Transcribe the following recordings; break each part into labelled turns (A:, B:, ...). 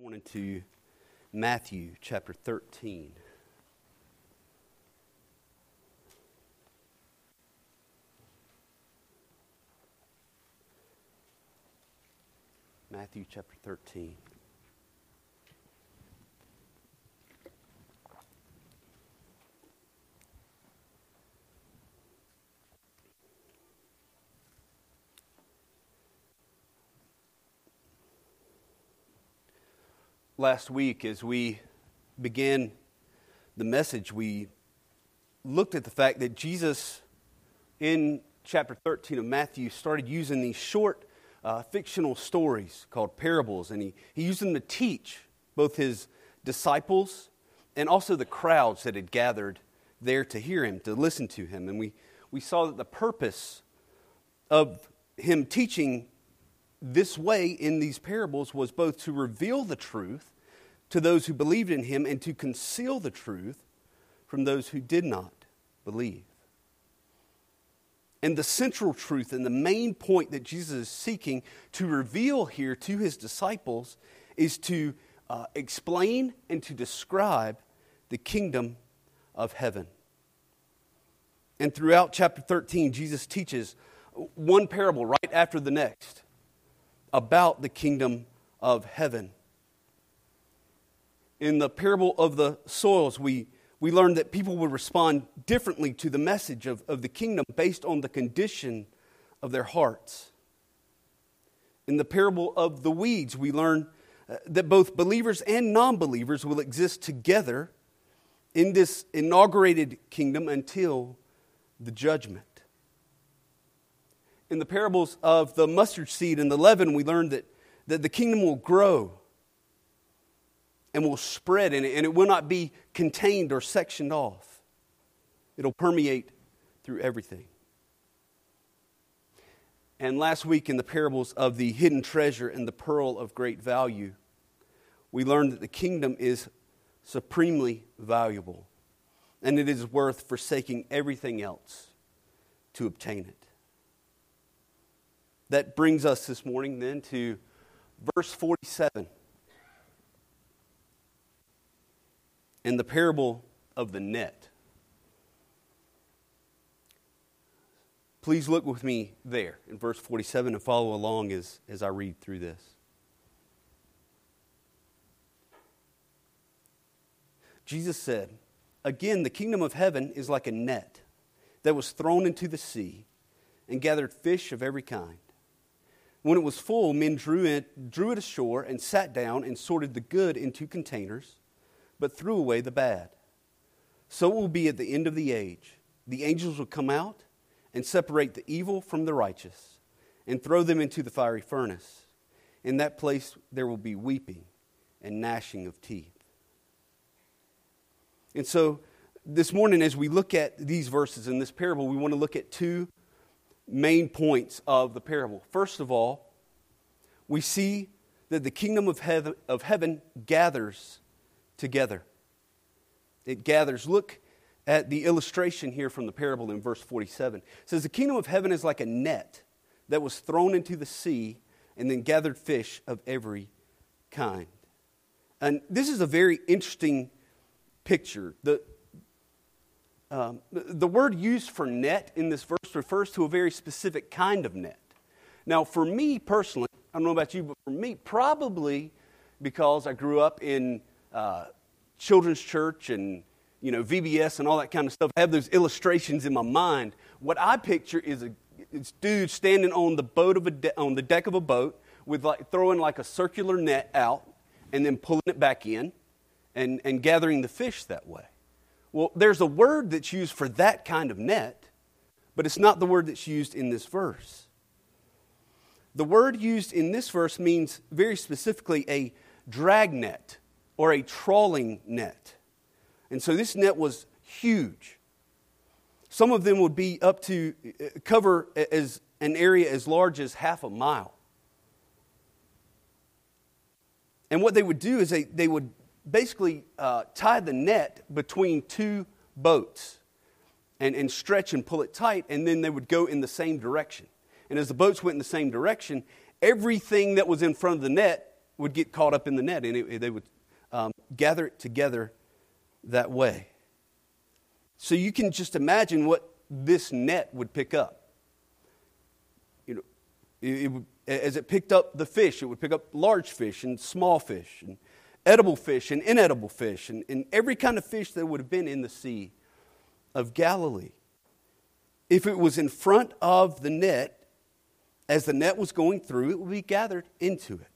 A: morning to Matthew chapter 13. Matthew chapter 13. Last week, as we began the message, we looked at the fact that Jesus, in chapter 13 of Matthew, started using these short uh, fictional stories called parables, and he, he used them to teach both his disciples and also the crowds that had gathered there to hear him, to listen to him. And we, we saw that the purpose of him teaching this way in these parables was both to reveal the truth to those who believed in him and to conceal the truth from those who did not believe. And the central truth and the main point that Jesus is seeking to reveal here to his disciples is to uh, explain and to describe the kingdom of heaven. And throughout chapter 13, Jesus teaches one parable right after the next about the kingdom of heaven. In the parable of the soils, we, we learned that people would respond differently to the message of, of the kingdom based on the condition of their hearts. In the parable of the weeds, we learn uh, that both believers and non believers will exist together in this inaugurated kingdom until the judgment in the parables of the mustard seed and the leaven, we learned that, that the kingdom will grow and will spread, and it, and it will not be contained or sectioned off. It'll permeate through everything. And last week, in the parables of the hidden treasure and the pearl of great value, we learned that the kingdom is supremely valuable and it is worth forsaking everything else to obtain it. That brings us this morning then to verse 47 in the parable of the net. Please look with me there in verse 47 and follow along as, as I read through this. Jesus said, Again, the kingdom of heaven is like a net that was thrown into the sea and gathered fish of every kind. When it was full, men drew it, drew it ashore and sat down and sorted the good into containers, but threw away the bad. So it will be at the end of the age. The angels will come out and separate the evil from the righteous and throw them into the fiery furnace. In that place there will be weeping and gnashing of teeth. And so this morning, as we look at these verses in this parable, we want to look at two main points of the parable. First of all, we see that the kingdom of heaven, of heaven gathers together. It gathers. Look at the illustration here from the parable in verse 47. It says, The kingdom of heaven is like a net that was thrown into the sea and then gathered fish of every kind. And this is a very interesting picture. The, um, the word used for net in this verse refers to a very specific kind of net. Now, for me personally, I don't know about you, but for me, probably because I grew up in uh, children's church and you know VBS and all that kind of stuff. I have those illustrations in my mind. What I picture is a it's dude standing on the boat of a de- on the deck of a boat with like throwing like a circular net out and then pulling it back in and, and gathering the fish that way. Well, there's a word that's used for that kind of net, but it's not the word that's used in this verse. The word used in this verse means very specifically a drag net or a trawling net. And so this net was huge. Some of them would be up to uh, cover as an area as large as half a mile. And what they would do is they, they would basically uh, tie the net between two boats and, and stretch and pull it tight, and then they would go in the same direction. And as the boats went in the same direction, everything that was in front of the net would get caught up in the net, and it, they would gather it together that way. So you can just imagine what this net would pick up. You know, it, it would, as it picked up the fish, it would pick up large fish and small fish, and edible fish and inedible fish, and, and every kind of fish that would have been in the Sea of Galilee. If it was in front of the net, as the net was going through, it would be gathered into it.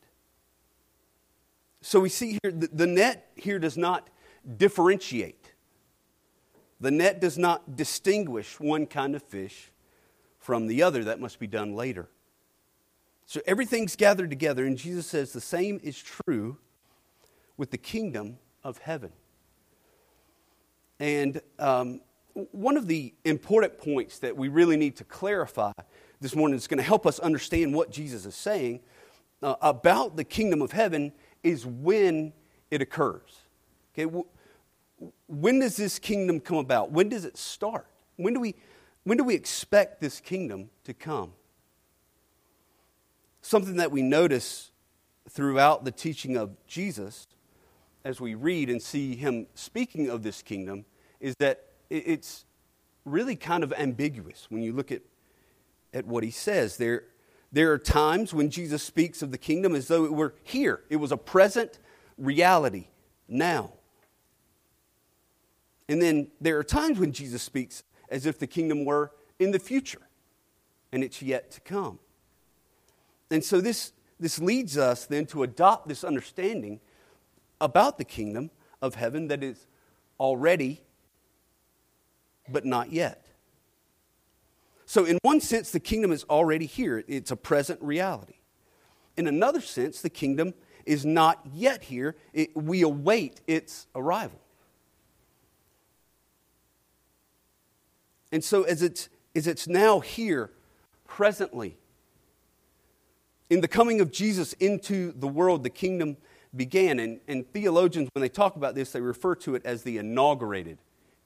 A: So we see here the, the net here does not differentiate. The net does not distinguish one kind of fish from the other. That must be done later. So everything's gathered together, and Jesus says the same is true with the kingdom of heaven. And um, one of the important points that we really need to clarify this morning is going to help us understand what Jesus is saying uh, about the kingdom of heaven is when it occurs. Okay, when does this kingdom come about? When does it start? When do we, when do we expect this kingdom to come? Something that we notice throughout the teaching of Jesus as we read and see him speaking of this kingdom is that it's really kind of ambiguous when you look at, at what he says. There, there are times when Jesus speaks of the kingdom as though it were here, it was a present reality now. And then there are times when Jesus speaks as if the kingdom were in the future and it's yet to come. And so this, this leads us then to adopt this understanding about the kingdom of heaven that is already, but not yet. So, in one sense, the kingdom is already here, it's a present reality. In another sense, the kingdom is not yet here, it, we await its arrival. And so, as it's, as it's now here, presently, in the coming of Jesus into the world, the kingdom began. And, and theologians, when they talk about this, they refer to it as the inaugurated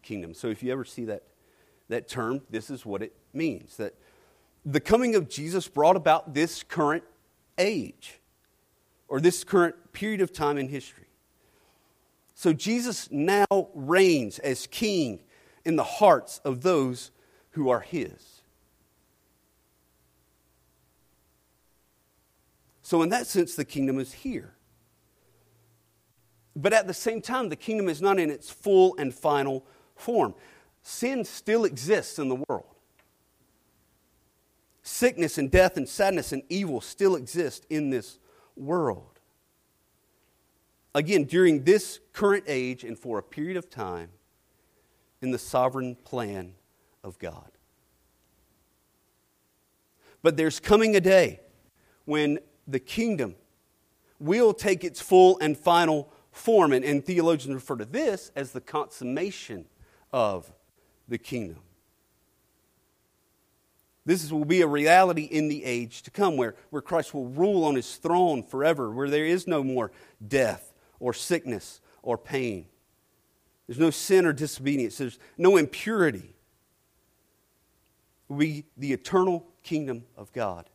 A: kingdom. So, if you ever see that, that term, this is what it means that the coming of Jesus brought about this current age or this current period of time in history. So Jesus now reigns as king in the hearts of those who are his. So, in that sense, the kingdom is here. But at the same time, the kingdom is not in its full and final form. Sin still exists in the world. Sickness and death and sadness and evil still exist in this world. Again, during this current age and for a period of time, in the sovereign plan of God. But there's coming a day when the kingdom will take its full and final form, and, and theologians refer to this as the consummation of the kingdom. This will be a reality in the age to come where, where Christ will rule on his throne forever, where there is no more death or sickness or pain. There's no sin or disobedience, there's no impurity. It will be the eternal kingdom of God.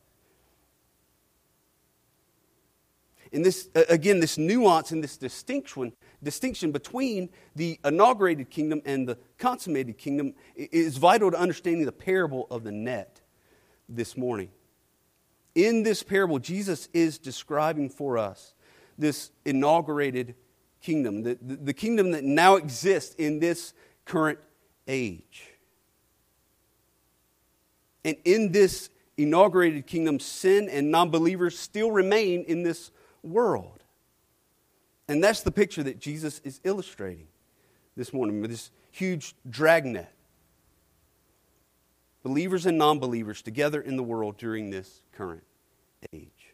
A: And this, again, this nuance and this distinction, distinction between the inaugurated kingdom and the consummated kingdom is vital to understanding the parable of the net this morning. In this parable, Jesus is describing for us this inaugurated kingdom, the, the, kingdom that now exists in this current age. And in this inaugurated kingdom, sin and non believers still remain in this world. And that's the picture that Jesus is illustrating this morning with this huge dragnet. Believers and non believers together in the world during this current age.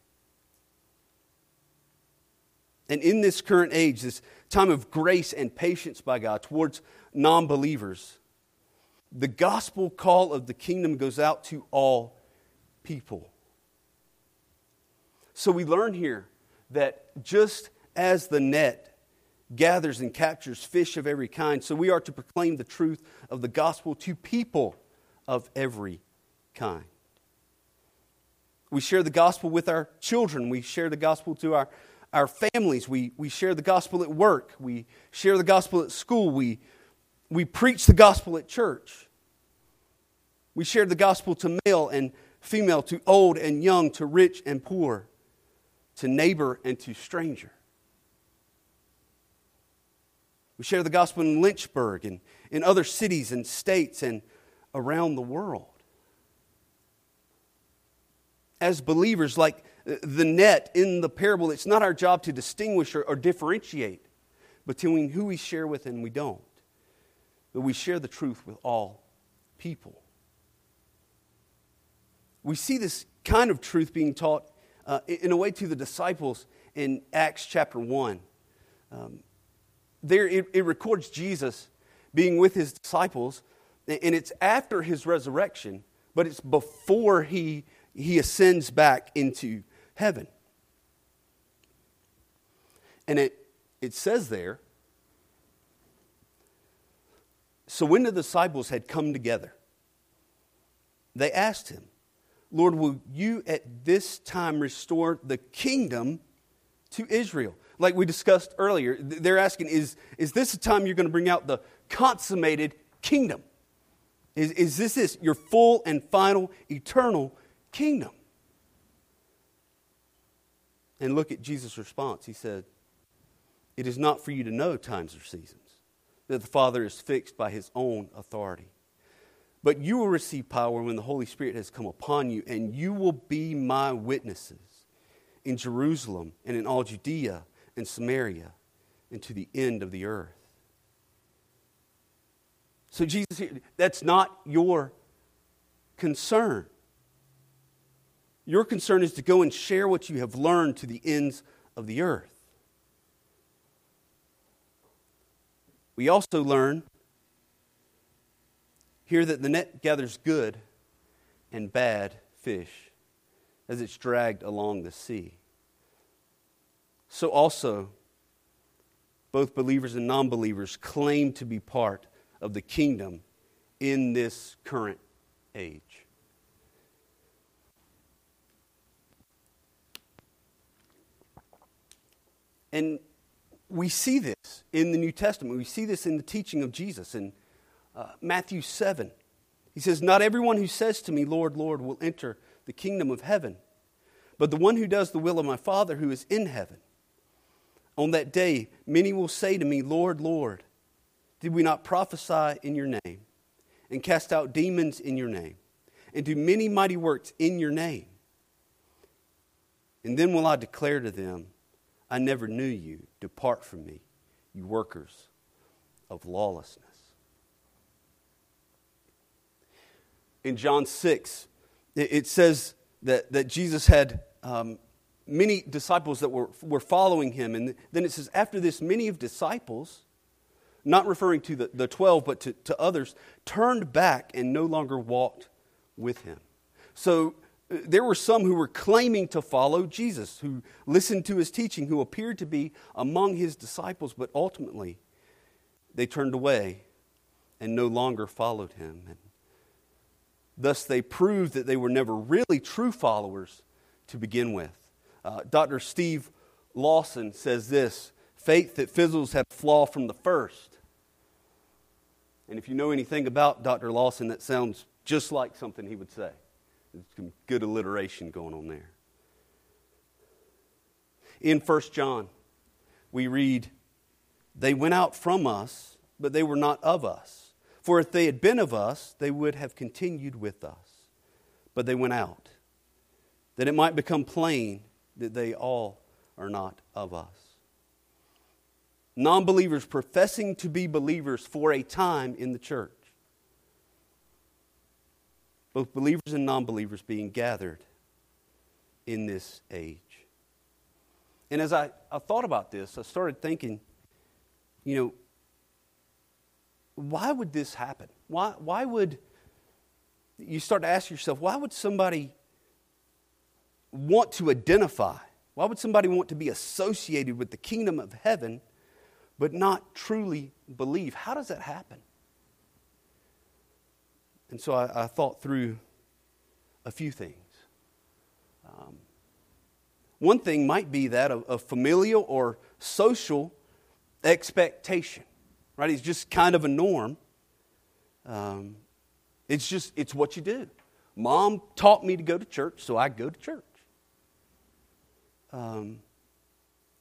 A: And in this current age, this time of grace and patience by God towards non believers, the gospel call of the kingdom goes out to all people. So we learn here that just as the net gathers and captures fish of every kind, so we are to proclaim the truth of the gospel to people of every kind. We share the gospel with our children, we share the gospel to our, our families. We, we share the gospel at work. We share the gospel at school. We, we preach the gospel at church. We share the gospel to male and female, to old and young, to rich and poor, to neighbor and to stranger. We share the gospel in Lynchburg and in other cities and states and around the world. As believers, like the net in the parable, it's not our job to distinguish or, or differentiate between who we share with and we don't. But we share the truth with all people. We see this kind of truth being taught uh, in a way to the disciples in Acts chapter 1. Um, there, it, it records Jesus being with his disciples, and it's after his resurrection, but it's before he, he ascends back into heaven. And it, it says there so when the disciples had come together, they asked him, Lord, will you at this time restore the kingdom to Israel? Like we discussed earlier, they're asking, is, is this a time you're going to bring out the consummated kingdom? Is, is this, this your full and final eternal kingdom? And look at Jesus' response. He said, It is not for you to know times or seasons, that the Father is fixed by his own authority. But you will receive power when the Holy Spirit has come upon you, and you will be my witnesses in Jerusalem and in all Judea and Samaria and to the end of the earth. So, Jesus, that's not your concern. Your concern is to go and share what you have learned to the ends of the earth. We also learn here that the net gathers good and bad fish as it's dragged along the sea. So also, both believers and non believers claim to be part of the kingdom in this current age. And we see this in the New Testament. We see this in the teaching of Jesus in uh, Matthew 7. He says, Not everyone who says to me, Lord, Lord, will enter the kingdom of heaven, but the one who does the will of my Father who is in heaven. On that day, many will say to me, Lord, Lord, did we not prophesy in your name, and cast out demons in your name, and do many mighty works in your name? And then will I declare to them, I never knew you. Depart from me, you workers of lawlessness. In John 6, it says that, that Jesus had um, many disciples that were, were following him. And then it says, after this, many of disciples, not referring to the, the 12, but to, to others, turned back and no longer walked with him. So uh, there were some who were claiming to follow Jesus, who listened to his teaching, who appeared to be among his disciples, but ultimately they turned away and no longer followed him. And thus they proved that they were never really true followers to begin with. Uh, Dr. Steve Lawson says this faith that fizzles had a flaw from the first. And if you know anything about Dr. Lawson, that sounds just like something he would say. There's some good alliteration going on there. In 1 John, we read, They went out from us, but they were not of us. For if they had been of us, they would have continued with us. But they went out, that it might become plain that they all are not of us. Non believers professing to be believers for a time in the church both believers and non believers being gathered in this age. And as I, I thought about this, I started thinking, you know, why would this happen? Why, why would you start to ask yourself, why would somebody want to identify? Why would somebody want to be associated with the kingdom of heaven but not truly believe? How does that happen? And so I, I thought through a few things. Um, One thing might be that of, of familial or social expectation, right? It's just kind of a norm. Um, it's just, it's what you do. Mom taught me to go to church, so I go to church. Um,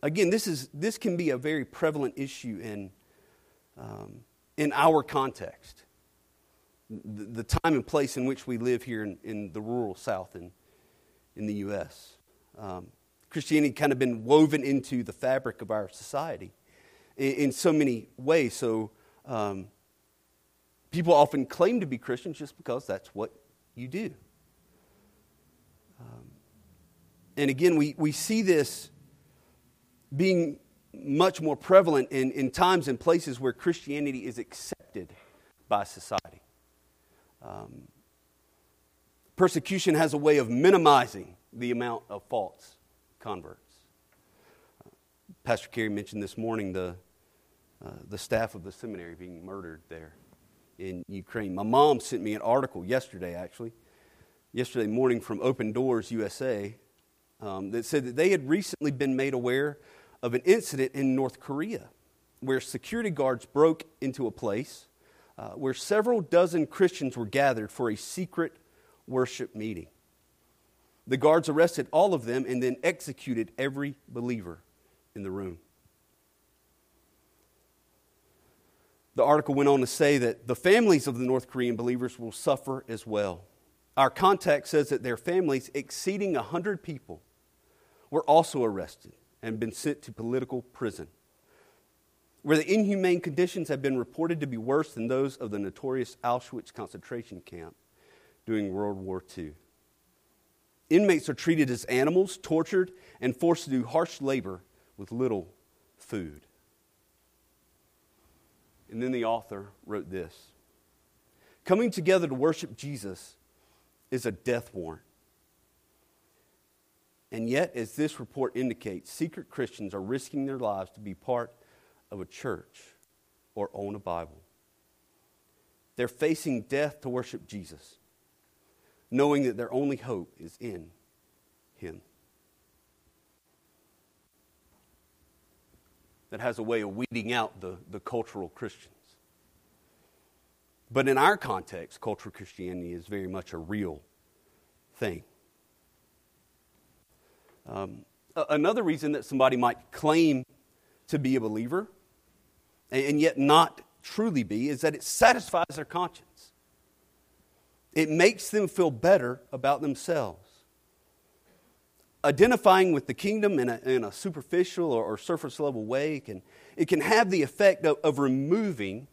A: again, this, is, this can be a very prevalent issue in, um, in our context, the, the, time and place in which we live here in, in the rural South in, in the U.S. Um, Christianity kind of been woven into the fabric of our society in, in so many ways. So um, people often claim to be Christians just because that's what you do. Um, and again, we, we see this being much more prevalent in, in times and places where Christianity is accepted by society. Um, persecution has a way of minimizing the amount of false converts. Uh, Pastor Kerry mentioned this morning the, uh, the staff of the seminary being murdered there in Ukraine. My mom sent me an article yesterday, actually, yesterday morning from Open Doors USA, um, that said that they had recently been made aware of an incident in North Korea where security guards broke into a place uh, where several dozen Christians were gathered for a secret worship meeting. The guards arrested all of them and then executed every believer in the room. The article went on to say that the families of the North Korean believers will suffer as well. Our contact says that their families, exceeding 100 people, were also arrested and been sent to political prison, where the inhumane conditions have been reported to be worse than those of the notorious Auschwitz concentration camp during World War II. Inmates are treated as animals, tortured, and forced to do harsh labor with little food. And then the author wrote this Coming together to worship Jesus is a death warrant. And yet, as this report indicates, secret Christians are risking their lives to be part of a church or own a Bible. They're facing death to worship Jesus knowing that their only hope is in Him. That has a way of weeding out the, the cultural Christians. But in our context, cultural Christianity is very much a real thing. Um, another reason that somebody might claim to be a believer and yet not truly be is that it satisfies their conscience. It makes them feel better about themselves. Identifying with the kingdom in a, in a superficial or, or, surface level way can, it can have the effect of, of removing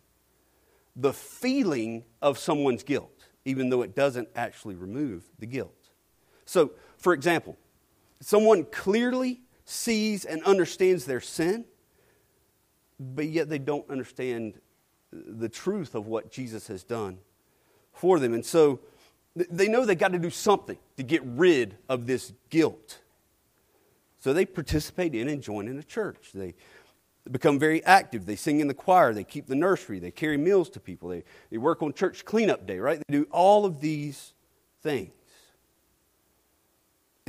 A: the feeling of someone's guilt, even though it doesn't actually remove the guilt. So, for example, someone clearly sees and understands their sin, but yet they don't understand the truth of what Jesus has done for them. And so they know they got to do something to get rid of this guilt. So they participate in and join in a church. They become very active. They sing in the choir. They keep the nursery. They carry meals to people. They, they work on church cleanup day, right? They do all of these things.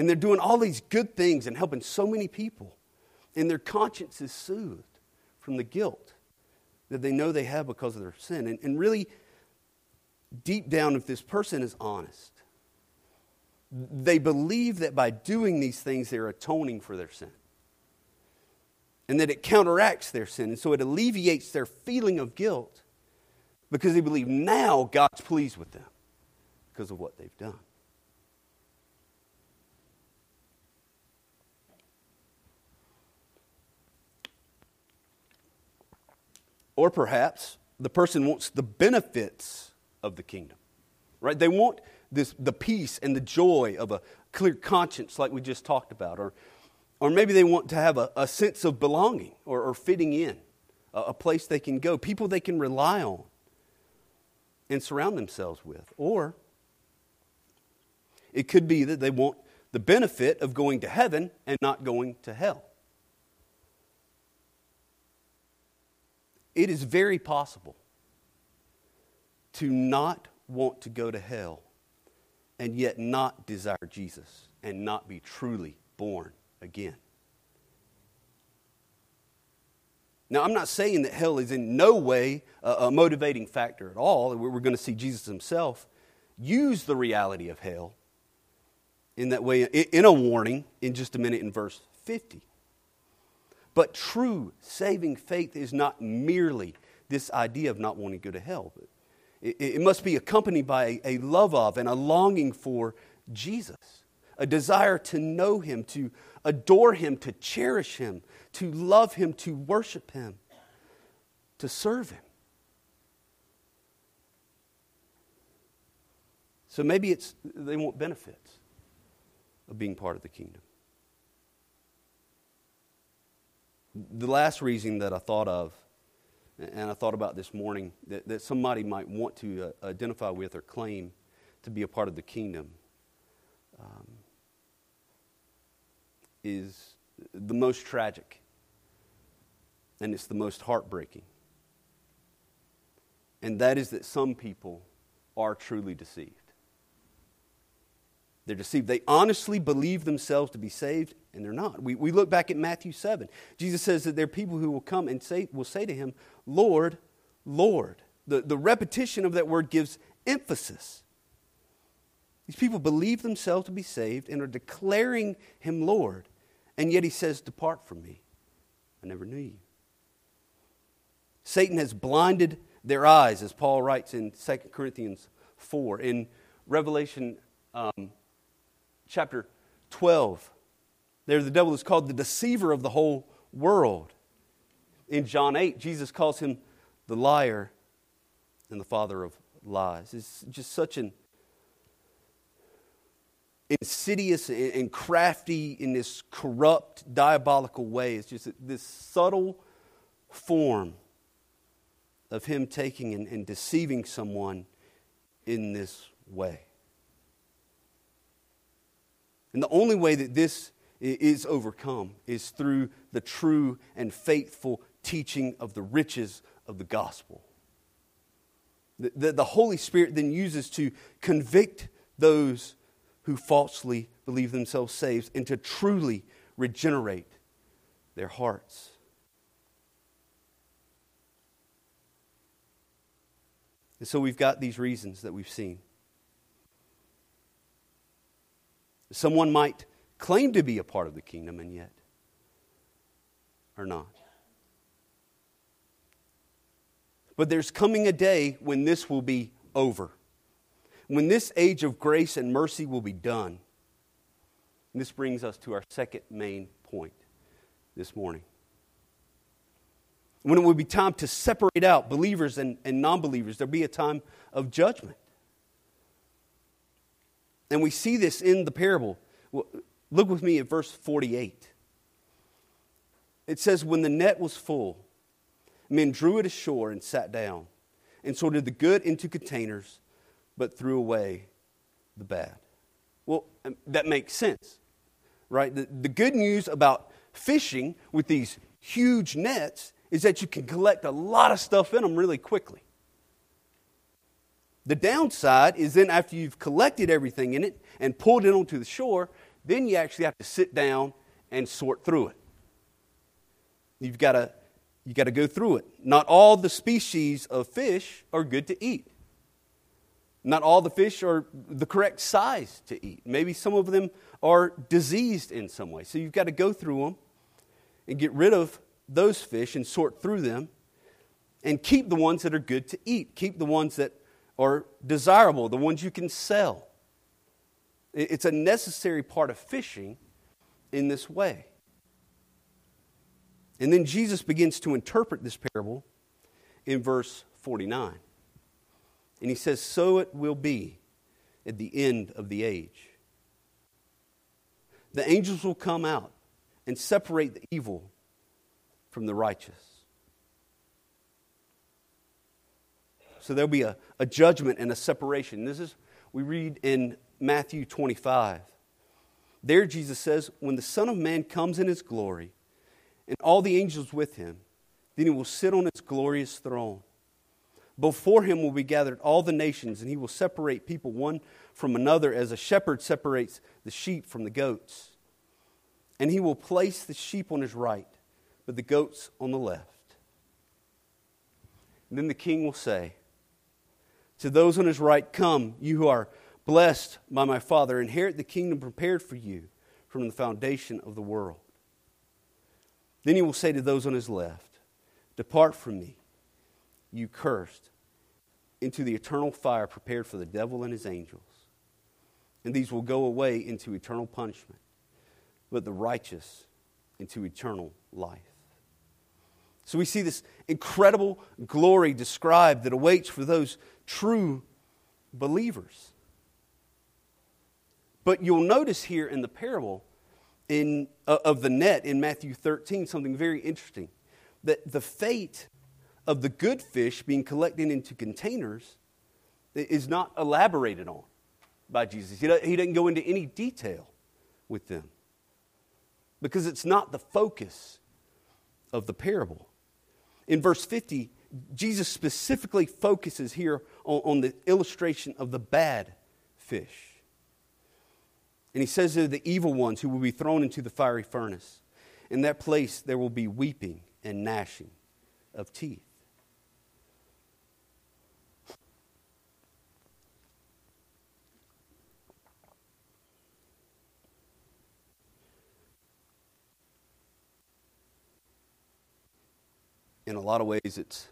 A: And they're doing all these good things and helping so many people. And their conscience is soothed from the guilt that they know they have because of their sin. And, and really, deep down, if this person is honest, they believe that by doing these things, they're atoning for their sin. And that it counteracts their sin. And so it alleviates their feeling of guilt because they believe now God's pleased with them because of what they've done. Or perhaps the person wants the benefits of the kingdom. Right? They want this the peace and the joy of a clear conscience like we just talked about or or maybe they want to have a, a sense of belonging or, or fitting in a, a place they can go people they can rely on and surround themselves with or it could be that they want the benefit of going to heaven and not going to hell it is very possible to not want to go to hell and yet not desire Jesus and not be truly born again. Now, I'm not saying that hell is in no way a, a motivating factor at all. We're going to see Jesus himself use the reality of hell in that way, in a warning, in just a minute in verse 50. But true saving faith is not merely this idea of not wanting to go to hell. It, it must be accompanied by a, a love of and a longing for Jesus, a desire to know Him, to adore Him, to cherish Him, to love Him, to worship Him, to serve Him. So maybe it's they want benefits of being part of the kingdom. The last reason that I thought of, and I thought about this morning, that, that somebody might want to uh, identify with or claim to be a part of the kingdom, um, is the most tragic, and it's the most heartbreaking. And that is that some people are truly deceived. They're deceived. They honestly believe themselves to be saved, and they're not. We, we look back at Matthew 7. Jesus says that there are people who will come and say, will say to him, Lord, Lord. The, the repetition of that word gives emphasis. These people believe themselves to be saved and are declaring him Lord, and yet he says, Depart from me. I never knew you. Satan has blinded their eyes, as Paul writes in 2 Corinthians 4. In Revelation um, chapter 12. There, the devil is called the deceiver of the whole world. In John 8, Jesus calls him the liar and the father of lies. It's just such an insidious and crafty in this corrupt, diabolical way. It's just this subtle form of him taking and, and deceiving someone in this way. And the only way that this is overcome is through the true and faithful teaching of the riches of the gospel. The, the, the, Holy Spirit then uses to convict those who falsely believe themselves saved and to truly regenerate their hearts. And so we've got these reasons that we've seen. Someone might claim to be a part of the kingdom and yet are not. But there's coming a day when this will be over, when this age of grace and mercy will be done. And this brings us to our second main point this morning. When it will be time to separate out believers and, and non believers, there'll be a time of judgment. And we see this in the parable. Look with me at verse 48. It says, When the net was full, men drew it ashore and sat down, and sorted the good into containers, but threw away the bad. Well, um, that makes sense, right? The, the good news about fishing with these huge nets is that you can collect a lot of stuff in them really quickly. The downside is then after you've collected everything in it and pulled it onto the shore, then you actually have to sit down and sort through it. You've got to you got to go through it. Not all the species of fish are good to eat. Not all the fish are the correct size to eat. Maybe some of them are diseased in some way. So you've got to go through them and get rid of those fish and sort through them and keep the ones that are good to eat. Keep the ones that are desirable, the ones you can sell. It's a necessary part of fishing in this way. And then Jesus begins to interpret this parable in verse 49. And he says, So it will be at the end of the age. The angels will come out and separate the evil from the righteous. So there'll be a, a judgment and a separation. This is, we read in Matthew 25. There, Jesus says, When the Son of Man comes in his glory, and all the angels with him, then he will sit on his glorious throne. Before him will be gathered all the nations, and he will separate people one from another as a shepherd separates the sheep from the goats. and he will place the sheep on his right, but the goats on the left. And then the king will say, To those on his right, Come, you who are blessed by my Father, inherit the kingdom prepared for you from the foundation of the world. Then he will say to those on his left, Depart from me, you cursed, into the eternal fire prepared for the devil and his angels. And these will go away into eternal punishment but the righteous into eternal life. So we see this incredible glory described that awaits for those true believers. But you'll notice here in the parable in, uh, of the net in Matthew 13 something very interesting that the fate of the good fish being collected into containers is not elaborated on by Jesus. He doesn't go into any detail with them because it's not the focus of the parable. In verse 50, Jesus specifically focuses here on, on the illustration of the bad fish. And he says they're the evil ones who will be thrown into the fiery furnace. In that place, there will be weeping and gnashing of teeth. In a lot of ways, it's,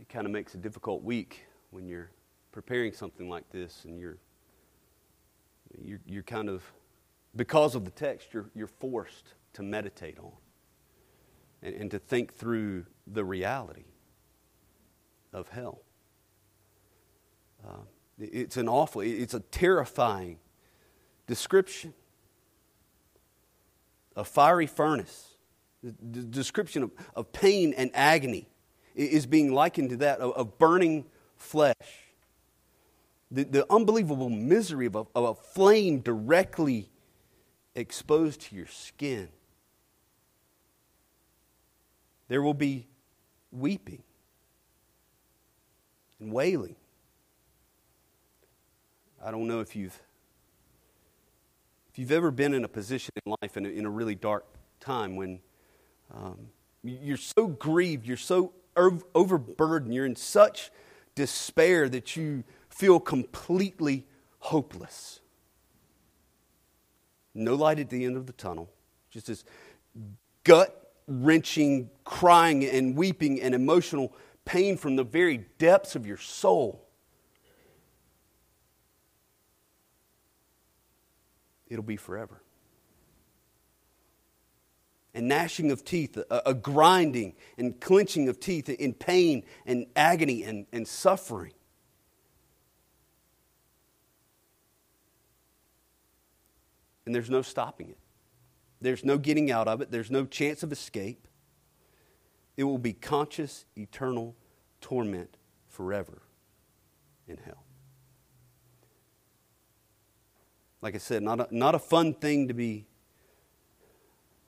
A: it kind of makes a difficult week when you're preparing something like this and you're, you're, you're kind of, because of the text, you're, you're forced to meditate on and, and to think through the reality of hell. Uh, it's an awful, it's a terrifying description. A fiery furnace the description of, of pain and agony is being likened to that of, of burning flesh. The, the unbelievable misery of a, of a flame directly exposed to your skin. There will be weeping and wailing. I don't know if you've if you've ever been in a position in life in a, in a really dark time when um, you're so grieved, you're so overburdened, you're in such despair that you feel completely hopeless. No light at the end of the tunnel, just this gut wrenching crying and weeping and emotional pain from the very depths of your soul. It'll be forever and gnashing of teeth, a, a, grinding and clenching of teeth in pain and agony and, and suffering. And there's no stopping it. There's no getting out of it. There's no chance of escape. It will be conscious, eternal torment forever in hell. Like I said, not a, not a fun thing to be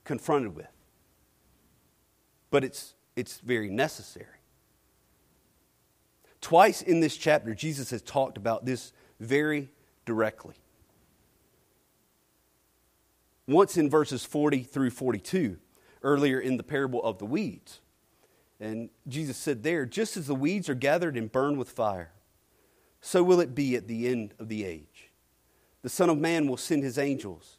A: confronted with. But it's, it's very necessary. Twice in this chapter, Jesus has talked about this very directly. Once in verses 40 through 42, earlier in the parable of the weeds. And Jesus said there, just as the weeds are gathered and burned with fire, so will it be at the end of the age. The Son of Man will send his angels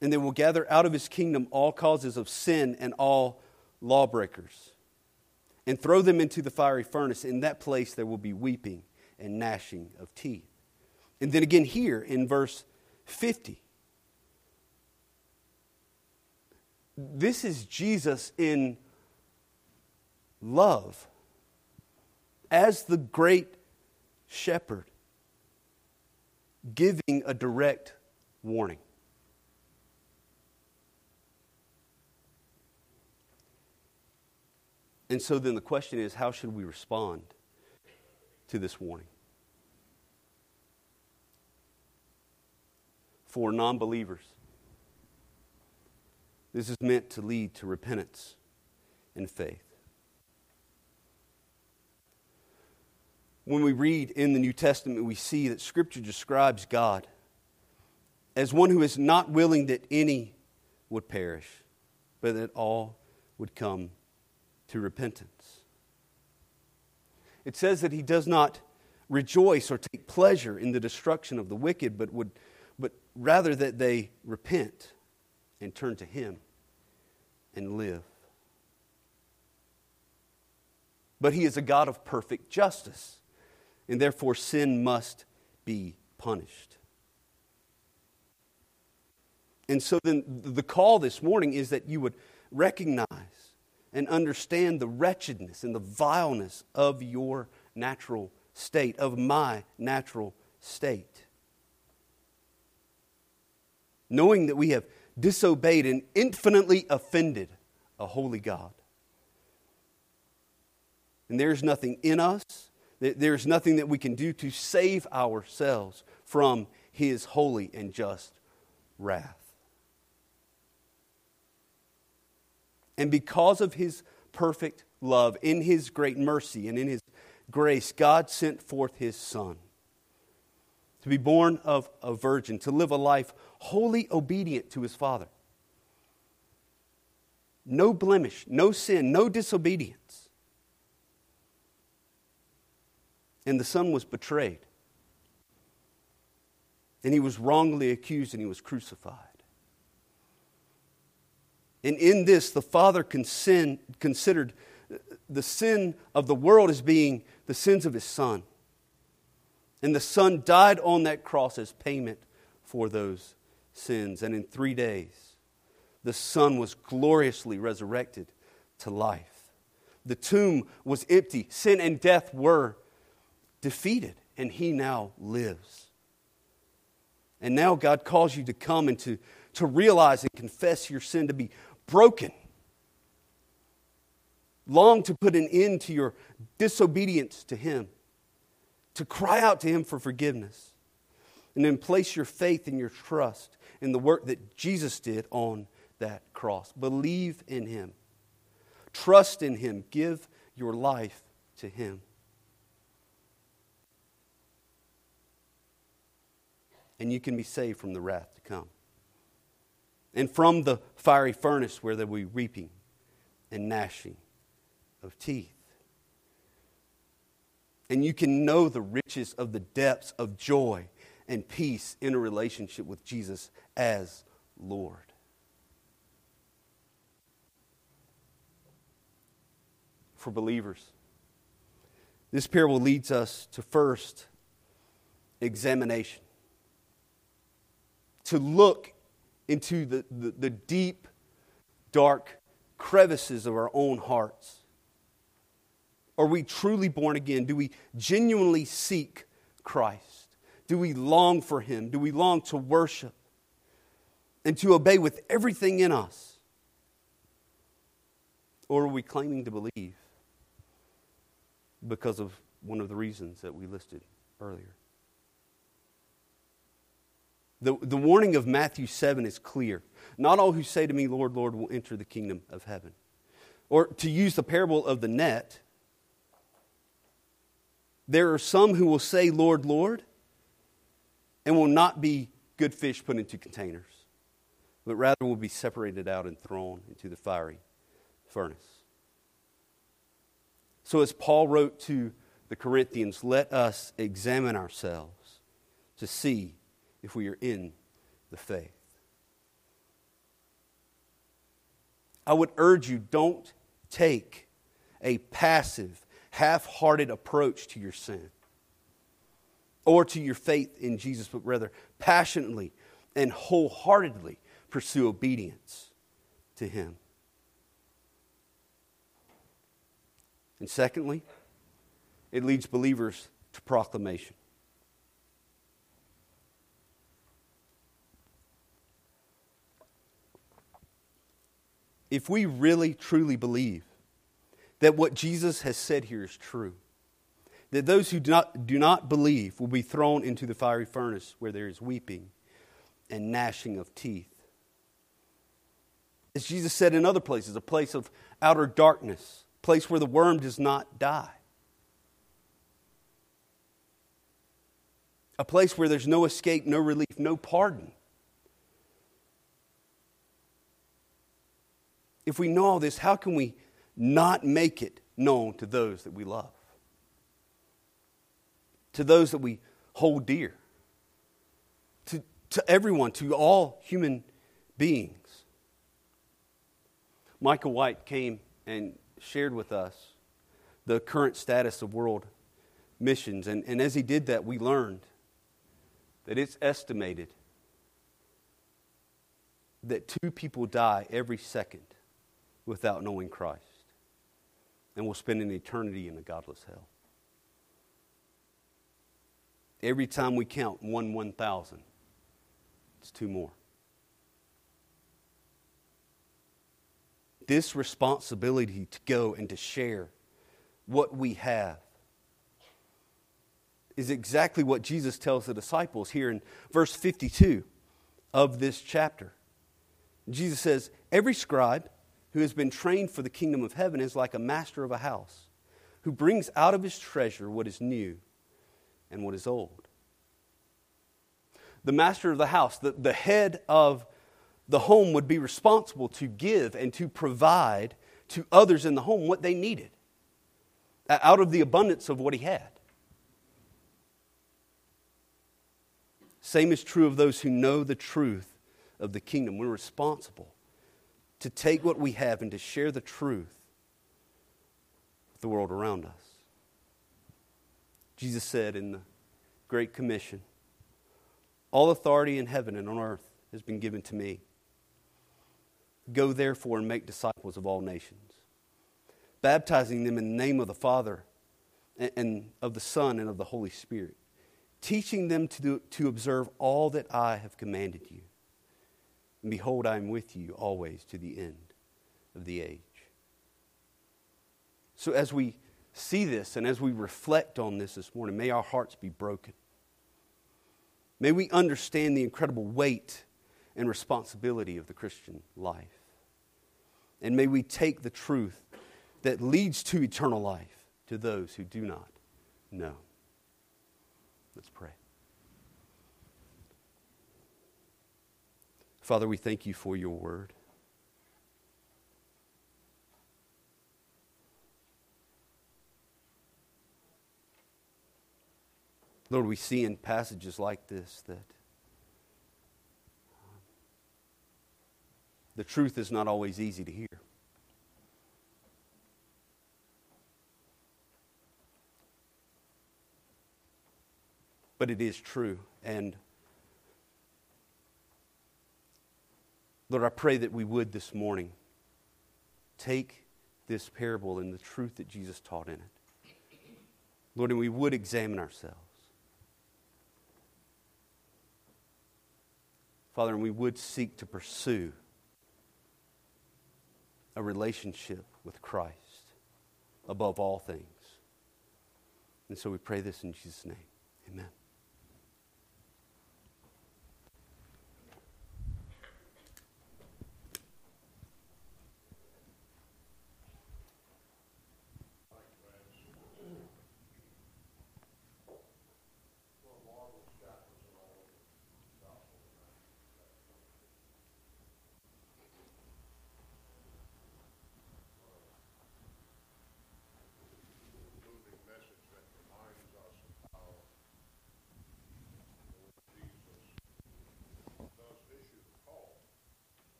A: and they will gather out of his kingdom all causes of sin and all lawbreakers, and throw them into the fiery furnace. In that place there will be weeping and gnashing of teeth. And then again here in verse 50. This is Jesus in love as the great shepherd giving a direct warning. And so then the question is how should we respond to this warning? For non believers, this is meant to lead to repentance and faith. When we read in the New Testament, we see that Scripture describes God as one who is not willing that any would perish, but that all would come to repentance. It says that he does not rejoice or take pleasure in the destruction of the wicked, but, would, but rather that they repent and turn to him and live. But he is a God of perfect justice, and therefore sin must be punished. And so then the call this morning is that you would recognize and understand the wretchedness and the vileness of your natural state, of my natural state. Knowing that we have disobeyed and infinitely offended a holy God. And there's nothing in us, there's nothing that we can do to save ourselves from his holy and just wrath. And because of his perfect love, in his great mercy, and in his grace, God sent forth his Son to be born of a virgin, to live a life wholly obedient to his Father. No blemish, no sin, no disobedience. And the Son was betrayed. And he was wrongly accused and he was crucified. And in this, the Father considered the sin of the world as being the sins of his Son. And the Son died on that cross as payment for those sins. And in three days, the Son was gloriously resurrected to life. The tomb was empty, sin and death were defeated, and he now lives. And now God calls you to come and to, to realize and confess your sin to be broken. Long to put an end to your disobedience to Him, to cry out to Him for forgiveness, and then place your faith and your trust in the work that Jesus did on that cross. Believe in Him, trust in Him, give your life to Him. And you can be saved from the wrath to come and from the fiery furnace where there will be reaping and gnashing of teeth. And you can know the riches of the depths of joy and peace in a relationship with Jesus as Lord. For believers, this parable leads us to first examination, to look into the, the, the deep, dark crevices of our own hearts? Are we truly born again? Do we genuinely seek Christ? Do we long for Him? Do we long to worship and to obey with everything in us? Or are we claiming to believe because of one of the reasons that we listed earlier? The, the warning of Matthew 7 is clear. Not all who say to me, Lord, Lord, will enter the kingdom of heaven. Or to use the parable of the net, there are some who will say, Lord, Lord, and will not be good fish put into containers, but rather will be separated out and thrown into the fiery furnace. So, as Paul wrote to the Corinthians, let us examine ourselves to see if we are in the faith. I would urge you don't take a passive, half hearted approach to your sin or to your faith in Jesus, but rather passionately and wholeheartedly pursue obedience to Him. And secondly, it leads believers to proclamation. If we really truly believe that what Jesus has said here is true, that those who do not, do not believe will be thrown into the fiery furnace where there is weeping and gnashing of teeth. As Jesus said in other places, a place of outer darkness, a place where the worm does not die. A place where there's no escape, no relief, no pardon if we know all this, how can we not make it known to those that we love? To those that we hold dear? To, to everyone, to all human beings? Michael White came and shared with us the current status of world missions. And, and as he did that, we learned that it's estimated that two people die every second without knowing Christ and will spend an eternity in a godless hell. Every time we count one 1,000, it's two more. This responsibility to go and to share what we have is exactly what Jesus tells the disciples here in verse 52 of this chapter. Jesus says, Every scribe who has been trained for the kingdom of heaven is like a master of a house who brings out of his treasure what is new and what is old. The master of the house, the, the head of the home, would be responsible to give and to provide to others in the home what they needed out of the abundance of what he had. Same is true of those who know the truth of the kingdom. We're responsible to take what we have and to share the truth with the world around us. Jesus said in the Great Commission All authority in heaven and on earth has been given to me. Go therefore and make disciples of all nations, baptizing them in the name of the Father and of the Son and of the Holy Spirit teaching them to, do, to observe all that I have commanded you. And behold, I am with you always to the end of the age. So, as we see this and as we reflect on this this morning, may our hearts be broken. May we understand the incredible weight and responsibility of the Christian life. And may we take the truth that leads to eternal life to those who do not know. Let's pray. Father, we thank you for your word. Lord, we see in passages like this that um, the truth is not always easy to hear. but it is true. And Lord, I pray that we would this morning take this parable and the truth that Jesus taught in it. Lord, and we would examine ourselves. Father, and we would seek to pursue a relationship with Christ above all things. And so we pray this in Jesus' name. Amen.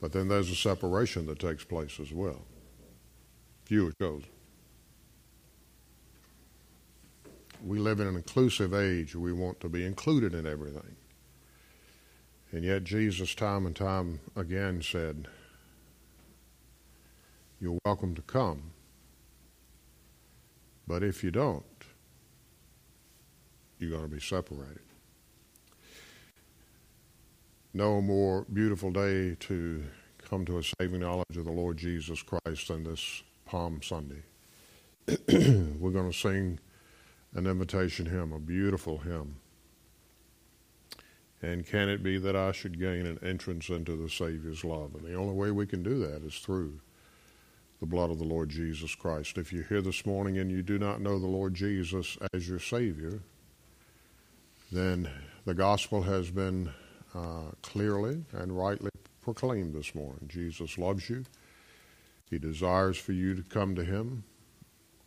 B: But then there's a separation that takes place as well. Few are chosen. We live in an inclusive age. We want to be included in everything. And yet, Jesus, time and time again, said, You're welcome to come. But if you don't, you're going to be separated no more beautiful day to come to a saving knowledge of the Lord Jesus Christ than this Palm Sunday. We're going to sing an invitation hymn, a beautiful hymn. And can it be that I should gain an entrance into the Savior's love? And the only way we can do that is through the blood of the Lord Jesus Christ. If you're here this morning and you do not know the Lord Jesus as your Savior, then the gospel has been uh, clearly and rightly proclaimed this morning. Jesus loves you. He desires for you to come to Him.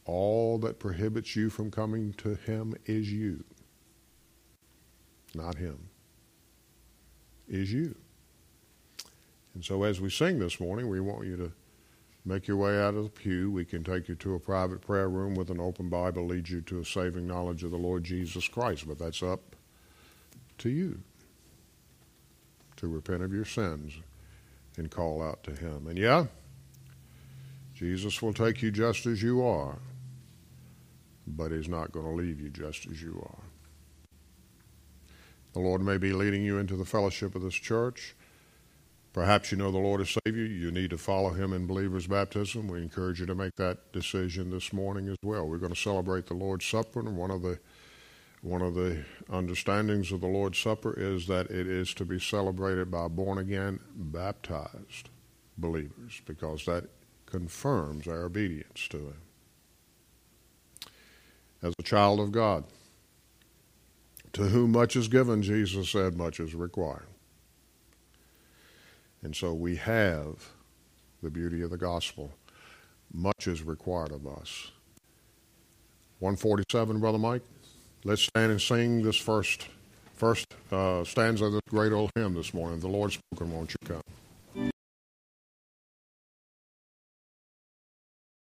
B: All that prohibits you from coming to Him is you, not Him. Is you. And so, as we sing this morning, we want you to make your way out of the pew. We can take you to a private prayer room with an open Bible, lead you to a saving knowledge of the Lord Jesus Christ. But that's up to you to repent of your sins and call out to Him. And yeah, Jesus will take you just as you are, but He's not going to leave you just as you are. The Lord may be leading you into the fellowship of this church. Perhaps you know the Lord as Savior. You need to follow Him in believer's baptism. We encourage you to make that decision this morning as well. We're going to celebrate the Lord's Supper, and one of the one of the understandings of the Lord's Supper is that it is to be celebrated by born again, baptized believers, because that confirms our obedience to Him. As a child of God, to whom much is given, Jesus said, much is required. And so we have the beauty of the gospel. Much is required of us. 147, Brother Mike. Let's stand and sing this first first uh, stanza of this great old hymn this morning. The Lord's spoken, won't you come?